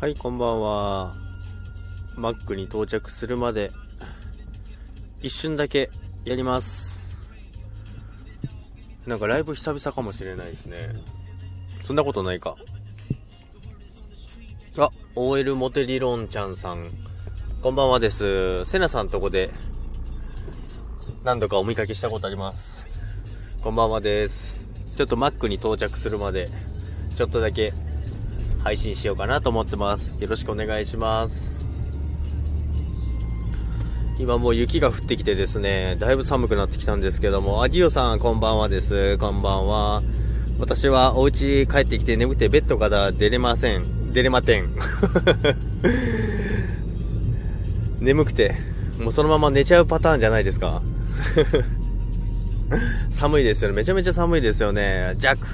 はい、こんばんは。マックに到着するまで、一瞬だけやります。なんかライブ久々かもしれないですね。そんなことないか。あ、OL モテ理論ちゃんさん。こんばんはです。セナさんとこで、何度かお見かけしたことあります。こんばんはです。ちょっとマックに到着するまで、ちょっとだけ配信しようかなと思ってます。よろしくお願いします。今もう雪が降ってきてですね、だいぶ寒くなってきたんですけども、アディオさんこんばんはです。こんばんは。私はお家帰ってきて眠くてベッドから出れません。出れません。眠くて、もうそのまま寝ちゃうパターンじゃないですか。寒いですよね。めちゃめちゃ寒いですよね。ジャック。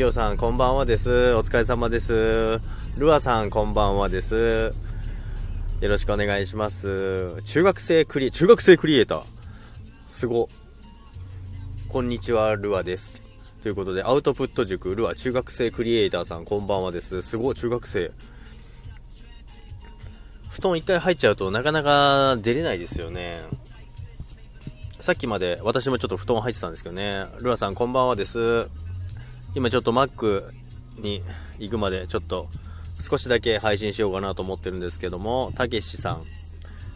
ジオさん、こんばんはです。お疲れ様です。ルアさん、こんばんはです。よろしくお願いします。中学生クリ、中学生クリエイター。すご。こんにちは、ルアです。ということで、アウトプット塾、ルア中学生クリエイターさん、こんばんはです。すごい、中学生。布団一回入っちゃうとなかなか出れないですよね。さっきまで私もちょっと布団入ってたんですけどね。ルアさんこんばんはです。今ちょっとマックに行くまでちょっと少しだけ配信しようかなと思ってるんですけども、たけしさん。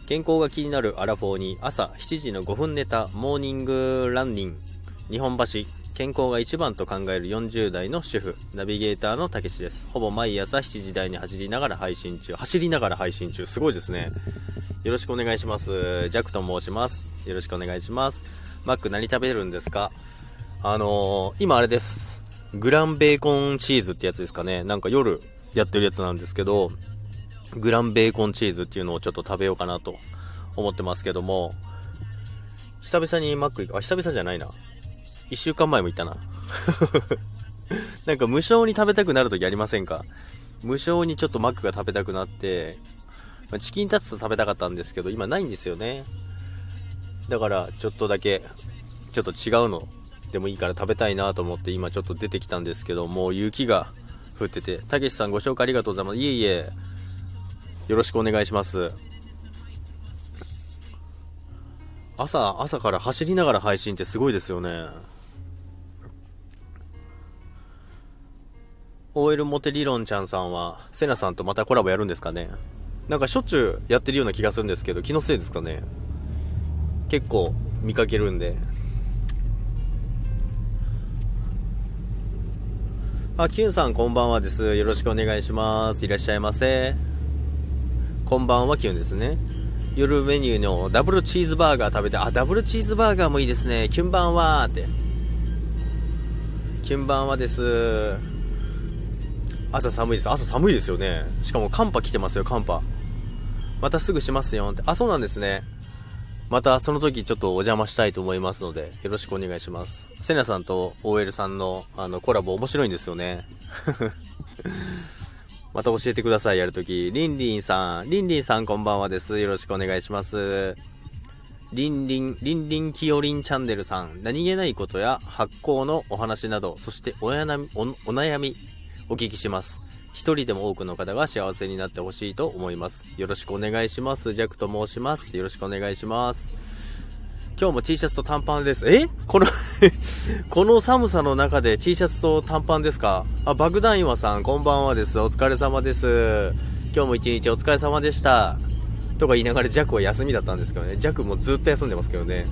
健康が気になるアラフォーに朝7時の5分ネタモーニングランニング。日本橋健康が一番と考える40代の主婦。ナビゲーターのたけしです。ほぼ毎朝7時台に走りながら配信中。走りながら配信中。すごいですね。よろしくお願いします。ジャックと申します。よろしくお願いします。マック何食べるんですか？あのー、今あれです。グランベーコンチーズってやつですかねなんか夜やってるやつなんですけどグランベーコンチーズっていうのをちょっと食べようかなと思ってますけども久々にマック行くあ久々じゃないな1週間前も行ったな。なんか無償に食べたくなるときありませんか？無償にちょっとマックが食べたくなって、まチキンタツタ食べたかったんですけど、今ないんですよね。だから、ちょっとだけ、ちょっと違うのでもいいから食べたいなと思って今ちょっと出てきたんですけど、もう雪が降ってて、たけしさんご紹介ありがとうございます。いえいえ、よろしくお願いします。朝、朝から走りながら配信ってすごいですよね。OL モテ理論ちゃんさんは、セナさんとまたコラボやるんですかねなんかしょっちゅうやってるような気がするんですけど、気のせいですかね結構見かけるんで。あ、キュンさんこんばんはです。よろしくお願いします。いらっしゃいませ。こんばんは、キュンですね。夜メニューのダブルチーズバーガー食べて、あ、ダブルチーズバーガーもいいですね。キュンバンはーって。キュンバンはです。朝寒いです。朝寒いですよね。しかも寒波来てますよ、寒波。またすぐしますよって。あ、そうなんですね。またその時ちょっとお邪魔したいと思いますので、よろしくお願いします。セナさんと OL さんのあのコラボ面白いんですよね。また教えてください、やるとき。リンリンさん、リンリンさんこんばんはです。よろしくお願いします。リンリン、リンリンキヨリンチャンネルさん、何気ないことや発行のお話など、そしておやなみおお悩み、お聞きします。一人でも多くの方が幸せになってほしいと思います。よろしくお願いします。ジャックと申します。よろしくお願いします。今日も T シャツと短パンです。え？この この寒さの中で T シャツと短パンですか？あ、爆弾岩さん、こんばんはです。お疲れ様です。今日も一日お疲れ様でした。とか言いながらジャックは休みだったんですけどね。ジャックもずっと休んでますけどね。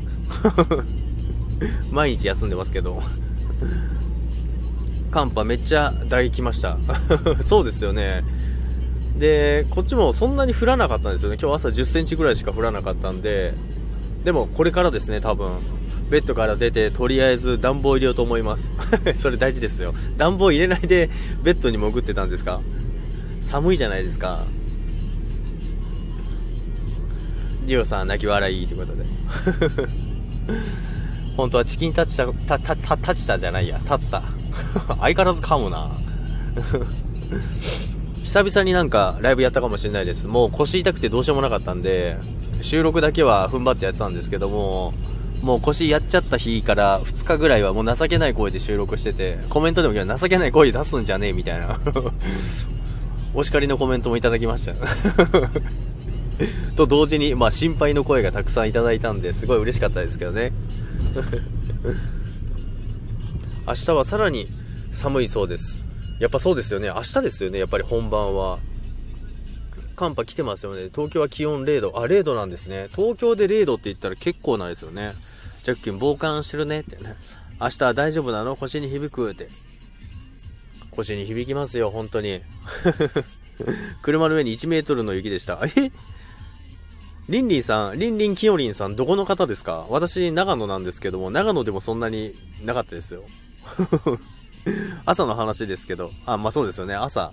毎日休んでますけど。寒波めっちゃ打撃きました。そうですよね。で、こっちもそんなに降らなかったんですよね。今日朝10センチぐらいしか降らなかったんで、でもこれからですね、多分。ベッドから出て、とりあえず暖房入れようと思います。それ大事ですよ。暖房入れないでベッドに潜ってたんですか？寒いじゃないですか。リオさん泣き笑いということで。本当はチキンタッチタ、タ、タ、タ、タチタじゃないや、タツタ。相変わらず噛むな 久々になんかライブやったかもしれないです。もう腰痛くてどうしようもなかったんで、収録だけは踏ん張ってやってたんですけども、もう腰やっちゃった日から2日ぐらいはもう情けない声で収録してて、コメントでも情けない声出すんじゃねえみたいな。お叱りのコメントもいただきましたと同時に、まあ、心配の声がたくさんいただいたんですごい嬉しかったですけどね明日はさらに寒いそうです。やっぱそうですよね。明日ですよね。やっぱり本番は。寒波来てますよね。東京は気温0度。あ0度なんですね。東京で0度って言ったら結構なんですよね。ジャッキン傍観してるね。ってね。明日は大丈夫なの？腰に響くって。腰に響きますよ。本当に。車の上に1メートルの雪でした。え？リンリンさん、リンリンキヨリンさん、どこの方ですか？私、長野なんですけども、長野でもそんなになかったですよ。朝の話ですけど、あ、まあそうですよね、朝。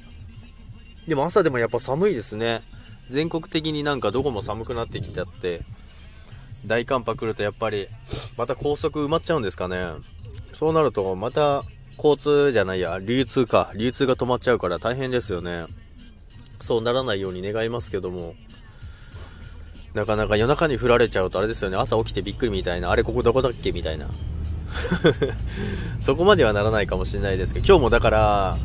でも朝でもやっぱ寒いですね。全国的になんかどこも寒くなってきちゃって、大寒波来るとやっぱり、また高速埋まっちゃうんですかね。そうなると、また、交通じゃないや、流通か。流通が止まっちゃうから大変ですよね。そうならないように願いますけども。なかなか夜中に降られちゃうとあれですよね、朝起きてびっくりみたいな、あれここどこだっけみたいな。そこまではならないかもしれないですけど、今日もだから、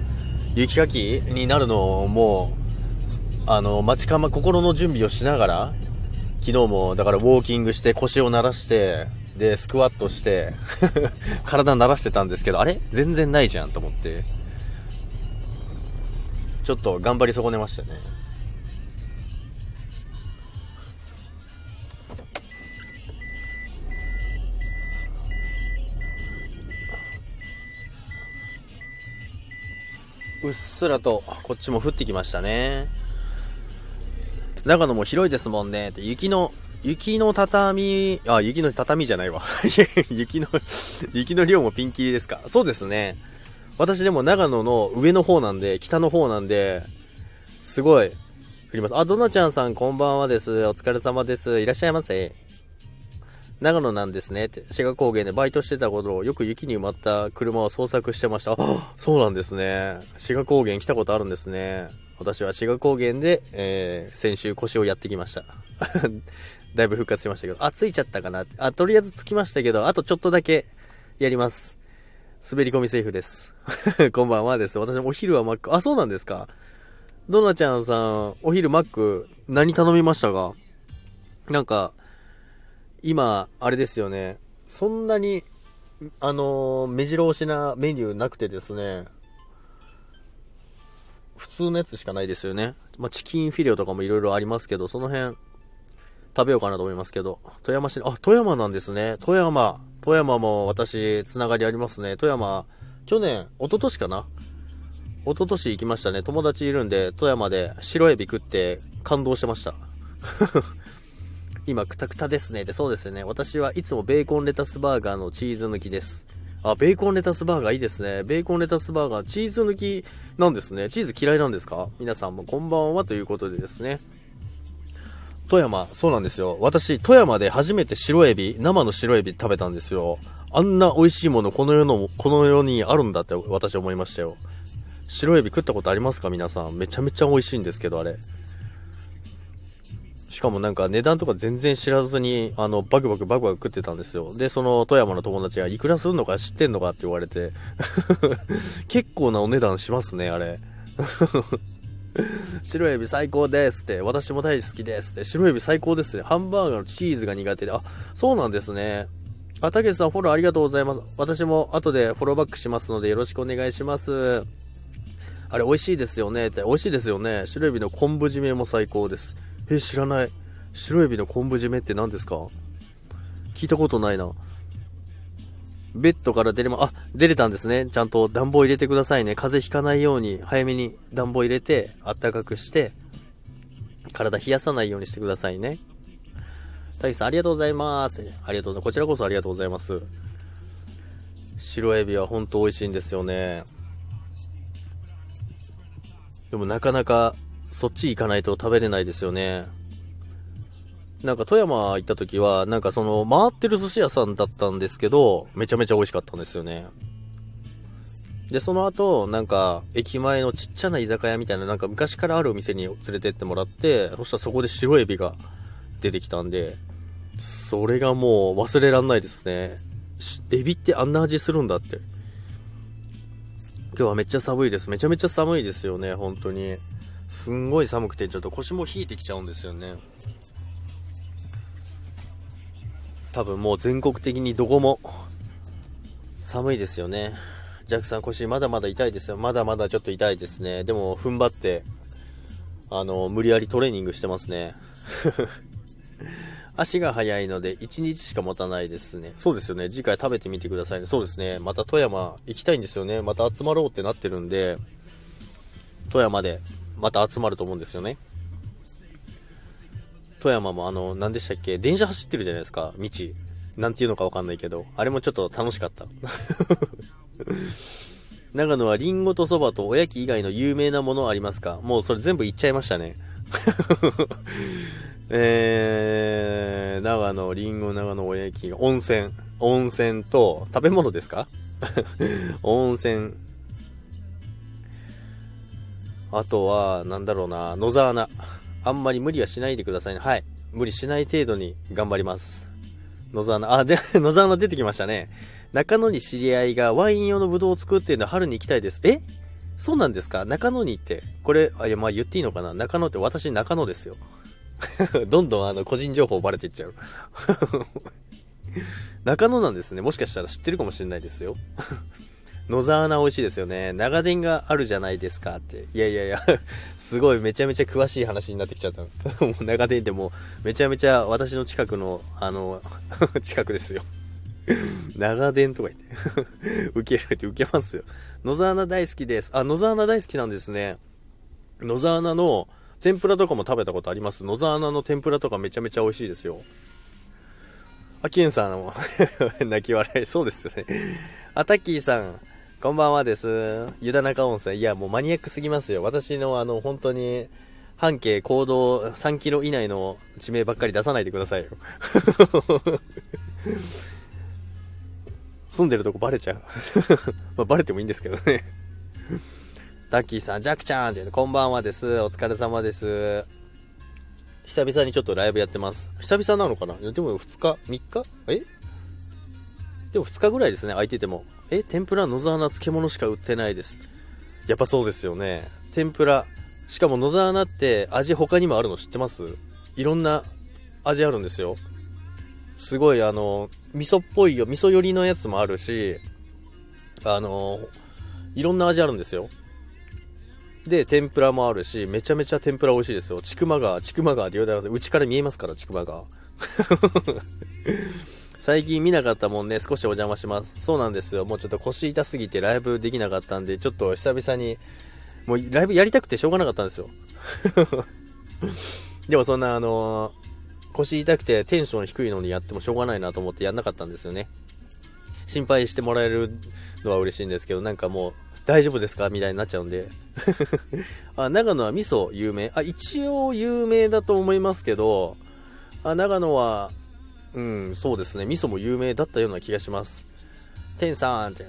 雪かきになるのをもう、あの、待ちかま、心の準備をしながら、昨日もだからウォーキングして腰を鳴らして、で、スクワットして 体鳴らしてたんですけど、あれ？全然ないじゃんと思って、ちょっと頑張り損ねましたね。うっすらとこっちも降ってきましたね。長野も広いですもんね。雪の、雪の畳、あ、雪の畳じゃないわ。雪の、雪の量もピンキリですか。そうですね。私でも長野の上の方なんで、北の方なんで、すごい降ります。あ、ドナちゃんさんこんばんはです。お疲れ様です。いらっしゃいませ。長野なんですねって、志賀高原でバイトしてた頃、よく雪に埋まった車を捜索してました。あ、そうなんですね。志賀高原来たことあるんですね。私は志賀高原で、えー、先週腰をやってきました。だいぶ復活しましたけど、あ、ついちゃったかな。あ、とりあえず着きましたけど、あとちょっとだけやります。滑り込みセーフです。こんばんはです。私もお昼はマック、あ、そうなんですか。ドナちゃんさん、お昼マック、何頼みましたか？なんか、今、あれですよね、そんなに、あのー、目白押しなメニューなくてですね、普通のやつしかないですよね。まあ、チキンフィレオとかもいろいろありますけど、その辺、食べようかなと思いますけど、富山市、あ、富山なんですね。富山、富山も私、つながりありますね。富山、去年、一昨年かな一昨年行きましたね。友達いるんで、富山で白エビ食って感動してました。今、くたくたですね。で、そうですよね。私はいつもベーコンレタスバーガーのチーズ抜きです。あ、ベーコンレタスバーガーいいですね。ベーコンレタスバーガー、チーズ抜きなんですね。チーズ嫌いなんですか？皆さんもこんばんはということでですね。富山、そうなんですよ。私、富山で初めて白エビ、生の白エビ食べたんですよ。あんな美味しいもの、この世の、この世にあるんだって私思いましたよ。白エビ食ったことありますか？皆さん。めちゃめちゃ美味しいんですけど、あれ。しかもなんか値段とか全然知らずに、あの、バクバクバクバク食ってたんですよ。で、その富山の友達がいくらするのか知ってんのかって言われて 結構なお値段しますね、あれ。白エビ最高ですって、私も大好きですって、白エビ最高ですね。ハンバーガーのチーズが苦手で、あ、そうなんですね。あ、たけしさんフォローありがとうございます。私も後でフォローバックしますのでよろしくお願いします。あれ美味しいですよねって、美味しいですよね。白エビの昆布締めも最高です。え、知らない。白エビの昆布締めって何ですか？聞いたことないな。ベッドから出れま、あ、出れたんですね。ちゃんと暖房入れてくださいね。風邪ひかないように早めに暖房入れて、あったかくして、体冷やさないようにしてくださいね。大輝さん、ありがとうございます。ありがとうございます。こちらこそありがとうございます。白エビは本当美味しいんですよね。でもなかなかそっち行かないと食べれないですよね。なんか富山行った時は、なんかその回ってる寿司屋さんだったんですけど、めちゃめちゃ美味しかったんですよね。で、その後、なんか、駅前のちっちゃな居酒屋みたいな、なんか昔からあるお店に連れてってもらって、そしたらそこで白エビが出てきたんで、それがもう忘れらんないですね。エビってあんな味するんだって。今日はめっちゃ寒いです。めちゃめちゃ寒いですよね、本当に。すんごい寒くてちょっと腰も冷えてきちゃうんですよね多分もう全国的にどこも寒いですよねジャックさん腰まだまだ痛いですよまだまだちょっと痛いですねでも踏ん張ってあの無理やりトレーニングしてますね 足が速いので1日しか持たないですね。そうですよね。次回食べてみてくださいね。そうですね。また富山行きたいんですよね。また集まろうってなってるんで、富山でまた集まると思うんですよね。富山もあの、何でしたっけ？電車走ってるじゃないですか。道。なんていうのかわかんないけど。あれもちょっと楽しかった。長野はリンゴとそばとおやき以外の有名なものありますか？もうそれ全部言っちゃいましたね。えー、長野、りんご、長野、おやき、温泉。温泉と、食べ物ですか？温泉。あとは、なんだろうな、野沢菜。あんまり無理はしないでくださいね。はい。無理しない程度に頑張ります。野沢菜、あ、で、野沢菜出てきましたね。中野に知り合いがワイン用のブドウを作っているので春に行きたいです。え？そうなんですか？中野に行って。これ、あ、いや、まあ言っていいのかな？中野って私中野ですよ。どんどんあの個人情報バレていっちゃう 中野なんですね。もしかしたら知ってるかもしれないですよ。野沢菜美味しいですよね。長電があるじゃないですかって。いやいやいや、すごいめちゃめちゃ詳しい話になってきちゃった。もう長電ってもうめちゃめちゃ私の近くの、あの、近くですよ。長電とか言って。受けられて受けますよ。野沢菜大好きです。あ、野沢菜大好きなんですね。野沢菜の、天ぷらとかも食べたことあります野沢菜の天ぷらとかめちゃめちゃ美味しいですよ。あ、きんさんも泣き笑い。そうですよね。あ、タッキーさん、こんばんはです。湯田中温泉。いや、もうマニアックすぎますよ。私のあの、本当に、半径行動3キロ以内の地名ばっかり出さないでくださいよ。住んでるとこバレちゃう。まあ、バレてもいいんですけどねタッキーさん、ジャクちゃんってこんばんはです。お疲れ様です。久々にちょっとライブやってます。久々なのかな？でも2日 ?3 日？え？でも2日ぐらいですね、空いてても。え天ぷら野沢菜漬物しか売ってないです。やっぱそうですよね。天ぷら。しかも野沢菜って味他にもあるの知ってます？いろんな味あるんですよ。すごいあの、味噌っぽいよ、味噌寄りのやつもあるし、あの、いろんな味あるんですよ。で、天ぷらもあるし、めちゃめちゃ天ぷら美味しいですよ。ちくま川、ちくま川って言われてます。うちから見えますから、ちくま川。最近見なかったもんね、少しお邪魔します。そうなんですよ。もうちょっと腰痛すぎてライブできなかったんで、ちょっと久々に、もうライブやりたくてしょうがなかったんですよ。でもそんなあのー、腰痛くてテンション低いのにやってもしょうがないなと思ってやんなかったんですよね。心配してもらえるのは嬉しいんですけど、なんかもう、大丈夫ですかみたいになっちゃうんで。あ、長野は味噌有名？あ、一応有名だと思いますけど、あ、長野は、うん、そうですね。味噌も有名だったような気がします。天さんって。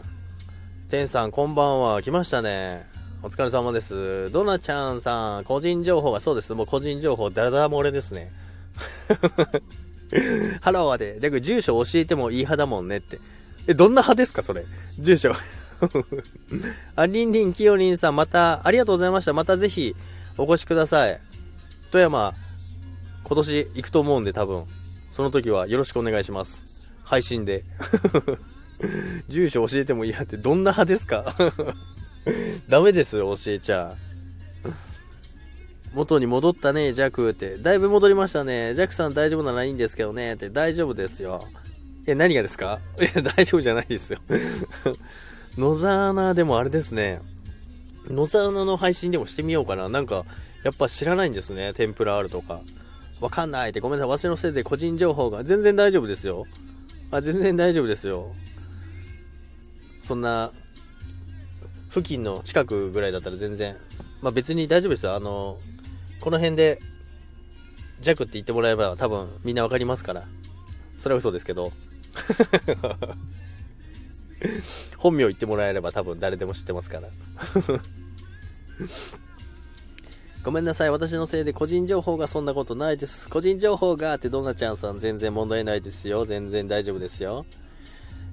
天さん、こんばんは。来ましたね。お疲れ様です。ドナちゃんさん、個人情報がそうです。もう個人情報、だらだら漏れですね。ハローはで。じゃ住所教えてもいい派だもんねって。え、どんな派ですかそれ？住所。あ、りんりんきよりんさん、また、ありがとうございました。またぜひ、お越しください。富山、今年行くと思うんで、多分。その時はよろしくお願いします。配信で。住所教えてもいいやって、どんな派ですか？ダメですよ、教えちゃ。元に戻ったね、ジャクって。だいぶ戻りましたね。ジャクさん大丈夫ならいいんですけどね。って、大丈夫ですよ。え、何がですか？いや、大丈夫じゃないですよ野沢菜でもあれですね。野沢菜の配信でもしてみようかな。なんか、やっぱ知らないんですね。天ぷらあるとか。わかんないって。ごめんなさい。私のせいで個人情報が。全然大丈夫ですよ。あ、全然大丈夫ですよ。そんな、付近の近くぐらいだったら全然。まあ別に大丈夫ですよ。あの、この辺で、弱って言ってもらえば多分みんなわかりますから。それは嘘ですけど。本名言ってもらえれば多分誰でも知ってますから。ごめんなさい。私のせいで個人情報がそんなことないです。個人情報がってドナちゃんさん全然問題ないですよ。全然大丈夫ですよ。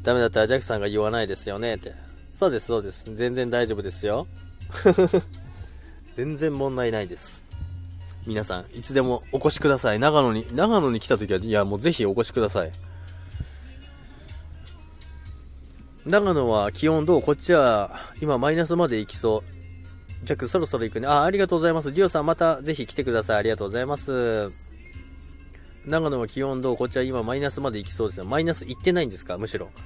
ダメだったらジャックさんが言わないですよねって。そうです、そうです。全然大丈夫ですよ。全然問題ないです。皆さん、いつでもお越しください。長野に、長野に来た時は、いや、もうぜひお越しください。長野は気温どう？こっちは今マイナスまで行きそう。ジャックそろそろ行くね。あ、ありがとうございます。ジオさんまたぜひ来てください。ありがとうございます。長野は気温どう？こちは今マイナスまで行きそうですよ。マイナス行ってないんですか？むしろ。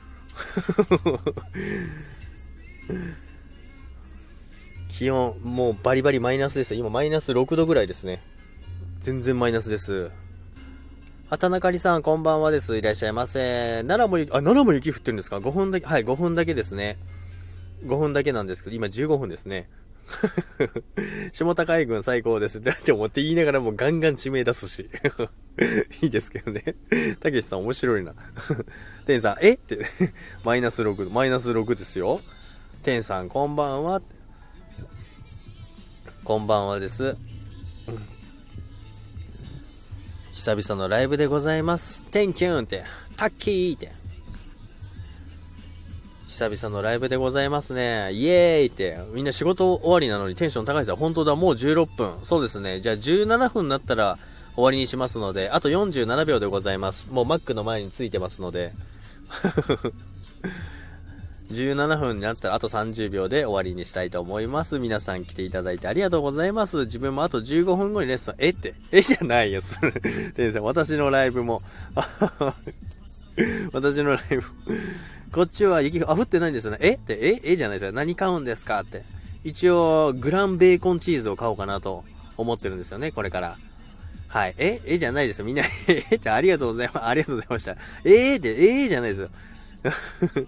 気温、もうバリバリマイナスです。今マイナス6度ぐらいですね。全然マイナスです。畑中里さん、こんばんはです。いらっしゃいませ。奈良も、あ、奈良も雪降ってるんですか ?5 分だけ、はい、5分だけですね。5分だけなんですけど、今15分ですね。下高海軍最高ですって思って言いながらもガンガン地名出すし。いいですけどね。たけしさん面白いな。天さん、え？って、マイナス6、マイナス6ですよ。天さん、こんばんは。こんばんはです。久々のライブでございます。テンキューンって、タッキーって。久々のライブでございますね。イエーイって。みんな仕事終わりなのにテンション高いですよ。本当だ、もう16分。そうですね。じゃあ17分になったら終わりにしますので、あと47秒でございます。もうマックの前についてますので。17分になったらあと30秒で終わりにしたいと思います。皆さん来ていただいてありがとうございます。自分もあと15分後にレッスン、え？って、え？じゃないよ、それ。先生、私のライブも。私のライブ。こっちは雪あ、降ってないんですよね。え？って、え？え？じゃないですよ。何買うんですかって。一応、グランベーコンチーズを買おうかなと思ってるんですよね、これから。はい。え？え？じゃないですよ。みんな、え？ってありがとうございます。ありがとうございました。え？ーって、え？ーじゃないですよ。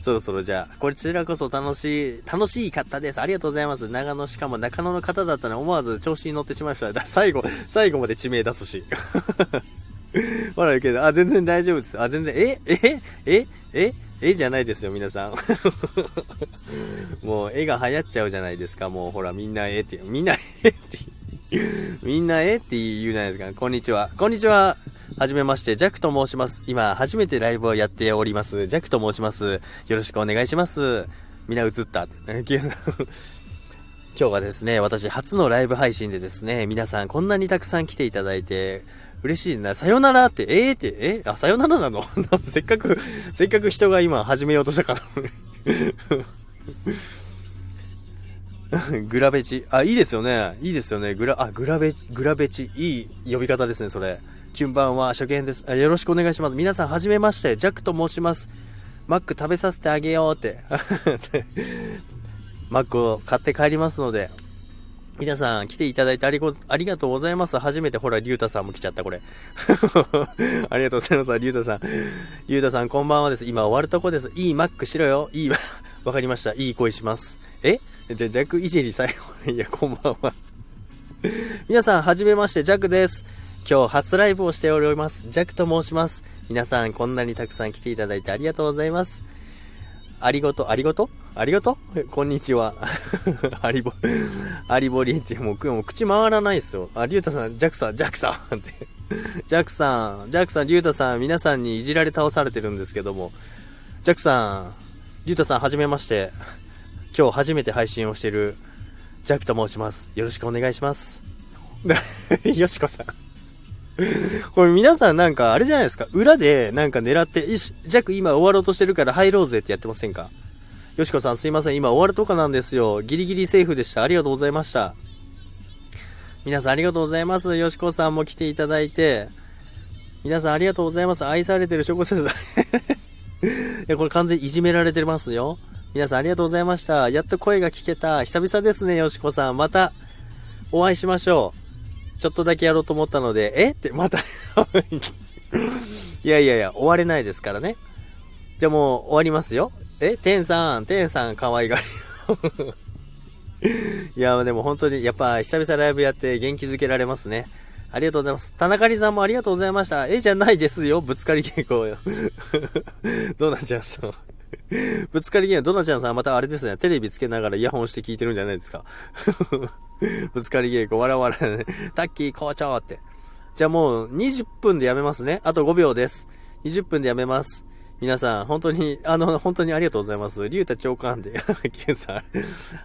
そろそろじゃあ、こちらこそ楽しい、楽しい方です。ありがとうございます。長野、しかも中野の方だったら思わず調子に乗ってしまいました。最後、最後まで地名出すし。笑うけど、あ、全然大丈夫です。あ、全然、え？え？え？ええじゃないですよ、皆さん。もう、絵が流行っちゃうじゃないですか。もう、ほら、みんなえって、みんなえって、みんなえって言うじゃないですか。こんにちは。こんにちは。はじめまして、ジャックと申します。今、初めてライブをやっております。ジャックと申します。よろしくお願いします。みんな映った。今日はですね、私初のライブ配信でですね、皆さんこんなにたくさん来ていただいて、嬉しいな。さよならって、えー、って、え？あ、さよならなの？せっかく、せっかく人が今始めようとしたから グラベチ。あ、いいですよね。いいですよね。グラ、あ、グラベチ、グラベチ。いい呼び方ですね、それ。キュンバンは初見ですあ。よろしくお願いします。皆さん、はじめまして。ジャックと申します。マック食べさせてあげようって。マックを買って帰りますので、皆さん来ていただいてありありがとうございます。初めてほら、リュウタさんも来ちゃった、これ。ありがとうございます、リュウタさん。リュウタさん、こんばんはです。今終わるとこです。いいマックしろよ。いい、わかりました。いい声します。え？じゃ、ジャックいじり最後。いや、こんばんは。皆さん、はじめまして、ジャックです。今日初ライブをしております。ジャックと申します。皆さん、こんなにたくさん来ていただいてありがとうございます。ありがと？う、ありがと？うありがと？うこんにちは。ありぼ、ありぼりってもう、もう口回らないですよ。あ、りゅうたさん、ジャックさん、ジャクさんって。ジャクさん、ジャクさん、りゅうたさん、皆さんにいじられ倒されてるんですけども、ジャクさん、りゅうたさん、はじめまして。今日初めて配信をしている、ジャクと申します。よろしくお願いします。よしこさん。これ皆さんなんかあれじゃないですか？裏でなんか狙って、よし、ジャック今終わろうとしてるから入ろうぜってやってませんか？よしこさんすいません。今終わるとかなんですよ。ギリギリセーフでした。ありがとうございました。皆さんありがとうございます。よしこさんも来ていただいて。皆さんありがとうございます。愛されてるチョコセス。いや、これ完全にいじめられてますよ。皆さんありがとうございました。やっと声が聞けた。久々ですね、よしこさん。またお会いしましょう。ちょっとだけやろうと思ったので、え？ってまたいやいやいや、終われないですからね。じゃあもう終わりますよ。え？天さん、天さん、可愛がり。いや、でも本当に、やっぱ久々ライブやって元気づけられますね。ありがとうございます。田中里さんもありがとうございました。え？じゃないですよ。ぶつかり稽古よ。どうなんちゃうそう。ぶつかりゲーム、ドナちゃんさんまたあれですね、テレビつけながらイヤホンして聞いてるんじゃないですか。ぶつかり稽古、笑わらわらね、タッキー校長って。じゃあもう20分でやめますね。あと5秒です。20分でやめます。皆さん、本当に、あの、本当にありがとうございます。竜太長官で、ケンさん、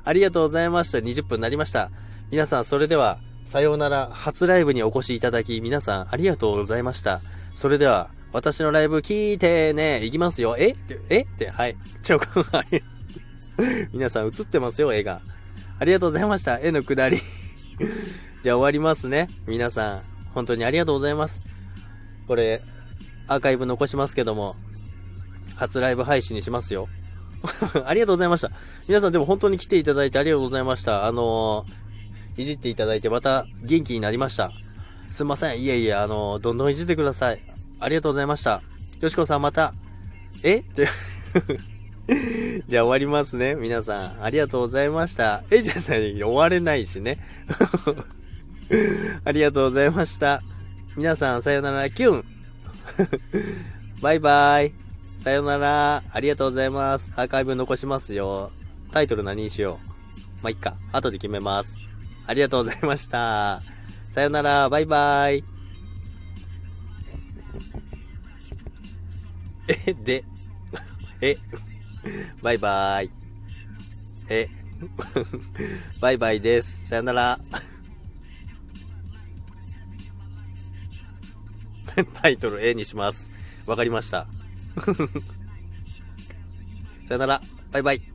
ありがとうございました。20分になりました。皆さん、それでは、さようなら、初ライブにお越しいただき、皆さん、ありがとうございました。それでは、私のライブ聞いてね、行きますよ。え、え？って、はい。長官、はい。皆さん、映ってますよ、絵が。ありがとうございました。絵のくだり。じゃあ終わりますね。皆さん、本当にありがとうございます。これ、アーカイブ残しますけども、初ライブ配信にしますよ。ありがとうございました。皆さんでも本当に来ていただいてありがとうございました。あのー、いじっていただいてまた元気になりました。すんません。いえいえ、あのー、どんどんいじってください。ありがとうございました。よしこさんまた、え？って じゃあ終わりますね。皆さん、ありがとうございました。えじゃない、終われないしね。ありがとうございました。皆さん、さよなら、キュン バイバイ。さよなら。ありがとうございます。アーカイブ残しますよ。タイトル何にしよう。まあ、いっか。後で決めます。ありがとうございました。さよなら。バイバイ。え、で、え、バイバイ。え、バイバイです。さよなら。タイトル A にします。わかりました。さよなら。バイバイ。